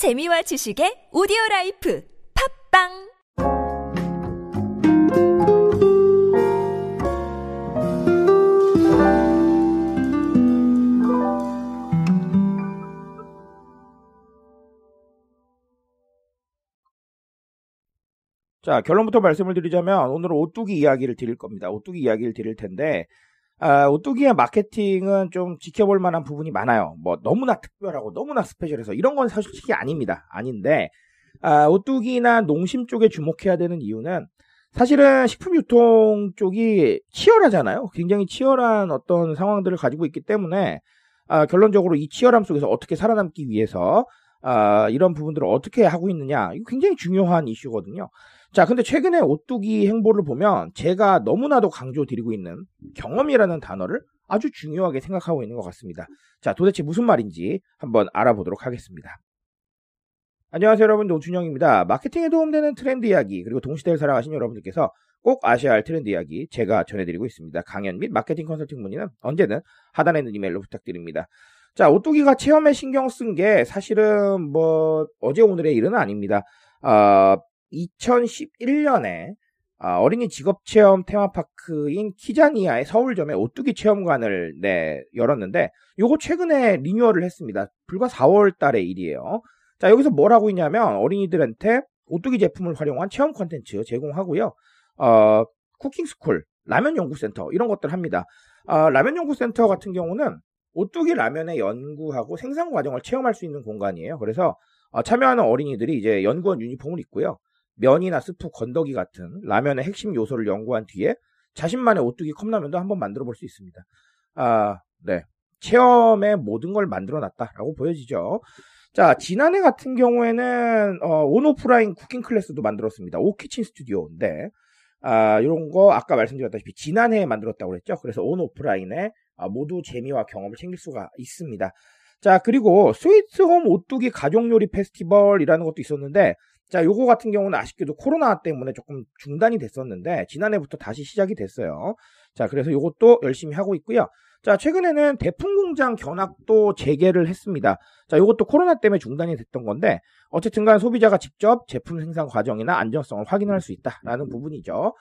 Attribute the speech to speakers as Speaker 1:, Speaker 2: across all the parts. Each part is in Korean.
Speaker 1: 재미와 지식의 오디오 life 팟빵
Speaker 2: 자, 결론부터 말씀을 드리자면 오늘은 오뚜기 이야기를 드릴 겁니다. 오뚜기 이야기를 드릴 텐데 아, 오뚜기의 마케팅은 좀 지켜볼 만한 부분이 많아요. 뭐 너무나 특별하고 너무나 special해서 이런 건 솔직히 아닙니다. 아닌데 아, 오뚜기나 농심 쪽에 주목해야 되는 이유는 사실은 식품 유통 쪽이 치열하잖아요. 굉장히 치열한 어떤 상황들을 가지고 있기 때문에 아, 결론적으로 이 치열함 속에서 어떻게 살아남기 위해서 아, 이런 부분들을 어떻게 하고 있느냐 이거 굉장히 중요한 이슈거든요. 자, 근데 최근에 오뚜기 행보를 보면 제가 너무나도 강조드리고 있는 경험이라는 단어를 아주 중요하게 생각하고 있는 것 같습니다. 자, 도대체 무슨 말인지 한번 알아보도록 하겠습니다. 안녕하세요 여러분 노준영입니다. 마케팅에 도움되는 트렌드 이야기 그리고 동시대를 살아가신 여러분들께서 꼭 아셔야 할 트렌드 이야기 제가 전해드리고 있습니다. 강연 및 마케팅 컨설팅 문의는 언제든 하단에 있는 이메일로 부탁드립니다. 자 오뚜기가 체험에 신경 쓴 게 사실은 뭐 어제 오늘의 일은 아닙니다. 어, 2011년에 아, 어린이 직업 체험 테마파크인 키자니아의 서울점에 오뚜기 체험관을 네, 열었는데 요거 최근에 리뉴얼을 했습니다. 불과 4월 달의 일이에요. 자, 여기서 뭘 하고 있냐면 어린이들한테 오뚜기 제품을 활용한 체험 콘텐츠 제공하고요. 어, cooking school, 라면 연구센터 이런 것들 합니다. 어, 라면 연구센터 같은 경우는 오뚜기 라면의 연구하고 생산 과정을 체험할 수 있는 공간이에요. 그래서 어, 참여하는 어린이들이 이제 연구원 유니폼을 입고요. 면이나 스프, 건더기 같은 라면의 핵심 요소를 연구한 뒤에 자신만의 오뚜기 컵라면도 한번 만들어 볼 수 있습니다. 아, 네. 체험의 모든 걸 만들어 놨다라고 보여지죠. 자, 지난해 같은 경우에는 어, 온오프라인 쿠킹 클래스도 만들었습니다. 오키친 스튜디오인데 아, 이런 거 아까 말씀드렸다시피 지난해에 만들었다고 그랬죠. 그래서 온오프라인에 아, 모두 재미와 경험을 챙길 수가 있습니다. 자, 그리고 스위트홈 오뚜기 가족요리 페스티벌이라는 것도 있었는데 자, 요거 같은 경우는 아쉽게도 코로나 때문에 조금 중단이 됐었는데 지난해부터 다시 시작이 됐어요. 자, 그래서 요것도 열심히 하고 있고요. 자, 최근에는 대풍 공장 견학도 재개를 했습니다. 자, 요것도 코로나 때문에 중단이 됐던 건데 어쨌든 간 소비자가 직접 제품 생산 과정이나 안정성을 확인할 수 있다라는 부분이죠.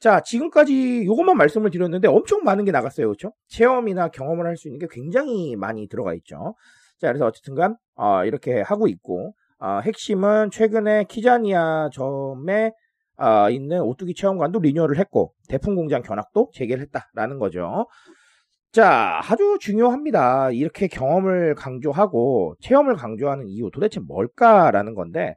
Speaker 2: 자, 지금까지 요것만 말씀을 드렸는데 엄청 많은 게 나갔어요. 그렇죠? 체험이나 경험을 할 수 있는 게 굉장히 많이 들어가 있죠. 자, 그래서 어쨌든 간 어, 이렇게 하고 있고 어, 핵심은 최근에 키자니아 점에 어, 있는 오뚜기 체험관도 리뉴얼을 했고 대풍 공장 견학도 재개를 했다라는 거죠. 자, 아주 중요합니다. 이렇게 경험을 강조하고 체험을 강조하는 이유 도대체 뭘까라는 건데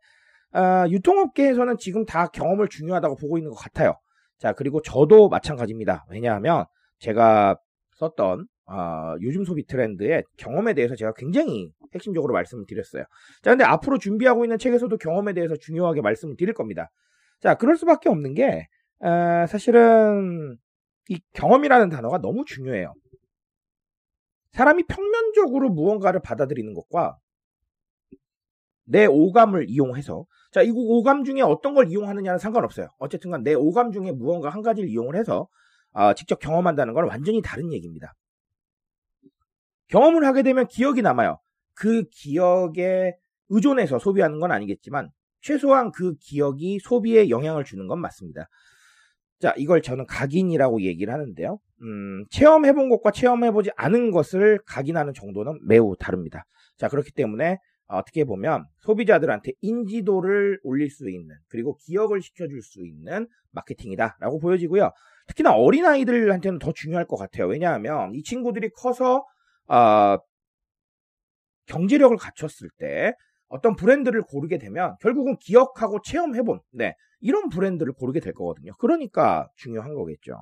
Speaker 2: 어, 유통업계에서는 지금 다 경험을 중요하다고 보고 있는 것 같아요. 자, 그리고 저도 마찬가지입니다. 왜냐하면 제가 썼던 어, 요즘 소비 트렌드의 경험에 대해서 제가 굉장히 핵심적으로 말씀을 드렸어요. 자, 근데 앞으로 준비하고 있는 책에서도 경험에 대해서 중요하게 말씀을 드릴 겁니다. 자, 그럴 수밖에 없는 게, 에, 사실은 이 경험이라는 단어가 너무 중요해요. 사람이 평면적으로 무언가를 받아들이는 것과 내 오감을 이용해서 자, 이 오감 중에 어떤 걸 이용하느냐는 상관없어요. 어쨌든 간내 오감 중에 무언가 한 가지를 이용을 해서 어, 직접 경험한다는 건 완전히 다른 얘기입니다. 경험을 하게 되면 기억이 남아요. 그 기억에 의존해서 소비하는 건 아니겠지만 최소한 그 기억이 소비에 영향을 주는 건 맞습니다. 자, 이걸 저는 각인이라고 얘기를 하는데요. 음, 체험해본 것과 체험해보지 않은 것을 각인하는 정도는 매우 다릅니다. 자, 그렇기 때문에 어떻게 보면 소비자들한테 인지도를 올릴 수 있는 그리고 기억을 시켜줄 수 있는 마케팅이다라고 보여지고요. 특히나 어린아이들한테는 더 중요할 것 같아요. 왜냐하면 이 친구들이 커서 어, 경제력을 갖췄을 때 어떤 브랜드를 고르게 되면 결국은 기억하고 체험해본 네, 이런 브랜드를 고르게 될 거거든요. 그러니까 중요한 거겠죠.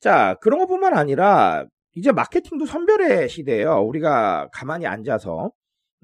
Speaker 2: 자, 그런 것뿐만 아니라 이제 마케팅도 선별의 시대예요. 우리가 가만히 앉아서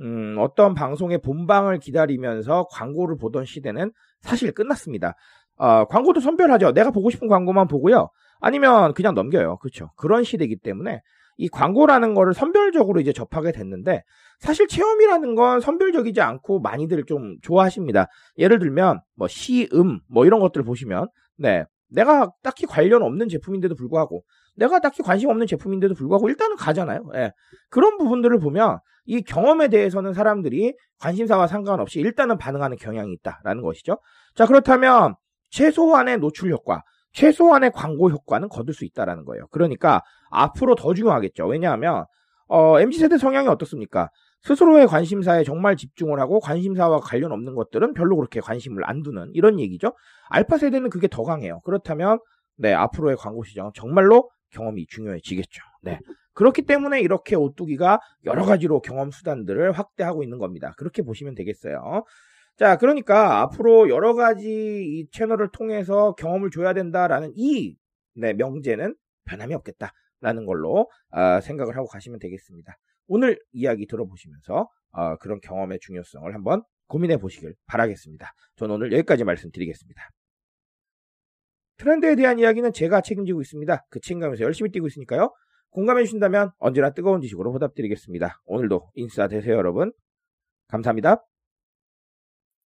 Speaker 2: 음, 어떤 방송의 본방을 기다리면서 광고를 보던 시대는 사실 끝났습니다. 어, 광고도 선별하죠. 내가 보고 싶은 광고만 보고요. 아니면 그냥 넘겨요. 그렇죠. 그런 시대이기 때문에 이 광고라는 거를 선별적으로 이제 접하게 됐는데 사실 체험이라는 건 선별적이지 않고 많이들 좀 좋아하십니다. 예를 들면 뭐 시음 뭐 이런 것들 보시면 네 내가 딱히 관련 없는 제품인데도 불구하고 내가 딱히 관심 없는 제품인데도 불구하고 일단은 가잖아요. 예. 그런 부분들을 보면 이 경험에 대해서는 사람들이 관심사와 상관없이 일단은 반응하는 경향이 있다라는 것이죠. 자, 그렇다면 최소한의 노출 효과, 최소한의 광고 효과는 거둘 수 있다라는 거예요. 그러니까 앞으로 더 중요하겠죠. 왜냐하면 어, MZ세대 성향이 어떻습니까? 스스로의 관심사에 정말 집중을 하고 관심사와 관련 없는 것들은 별로 그렇게 관심을 안 두는 이런 얘기죠. 알파 세대는 그게 더 강해요. 그렇다면 네, 앞으로의 광고 시장은 정말로 경험이 중요해지겠죠. 네. 그렇기 때문에 이렇게 오뚜기가 여러 가지로 경험 수단들을 확대하고 있는 겁니다. 그렇게 보시면 되겠어요. 자, 그러니까 앞으로 여러 가지 이 채널을 통해서 경험을 줘야 된다라는 이 네, 명제는 변함이 없겠다라는 걸로 어, 생각을 하고 가시면 되겠습니다. 오늘 이야기 들어보시면서 어, 그런 경험의 중요성을 한번 고민해 보시길 바라겠습니다. 저는 오늘 여기까지 말씀드리겠습니다. 트렌드에 대한 이야기는 제가 책임지고 있습니다. 그 책임감에서 열심히 뛰고 있으니까요. 공감해 주신다면 언제나 뜨거운 지식으로 보답드리겠습니다. 오늘도 인싸 되세요, 여러분. 감사합니다.